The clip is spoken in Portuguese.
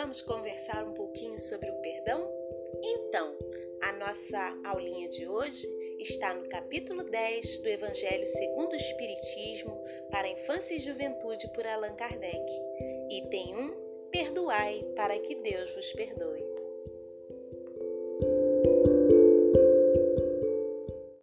Vamos conversar um pouquinho sobre o perdão? Então, a nossa aulinha de hoje está no capítulo 10 do Evangelho segundo o Espiritismo para a Infância e Juventude por Allan Kardec. Item 1: Perdoai para que Deus vos perdoe.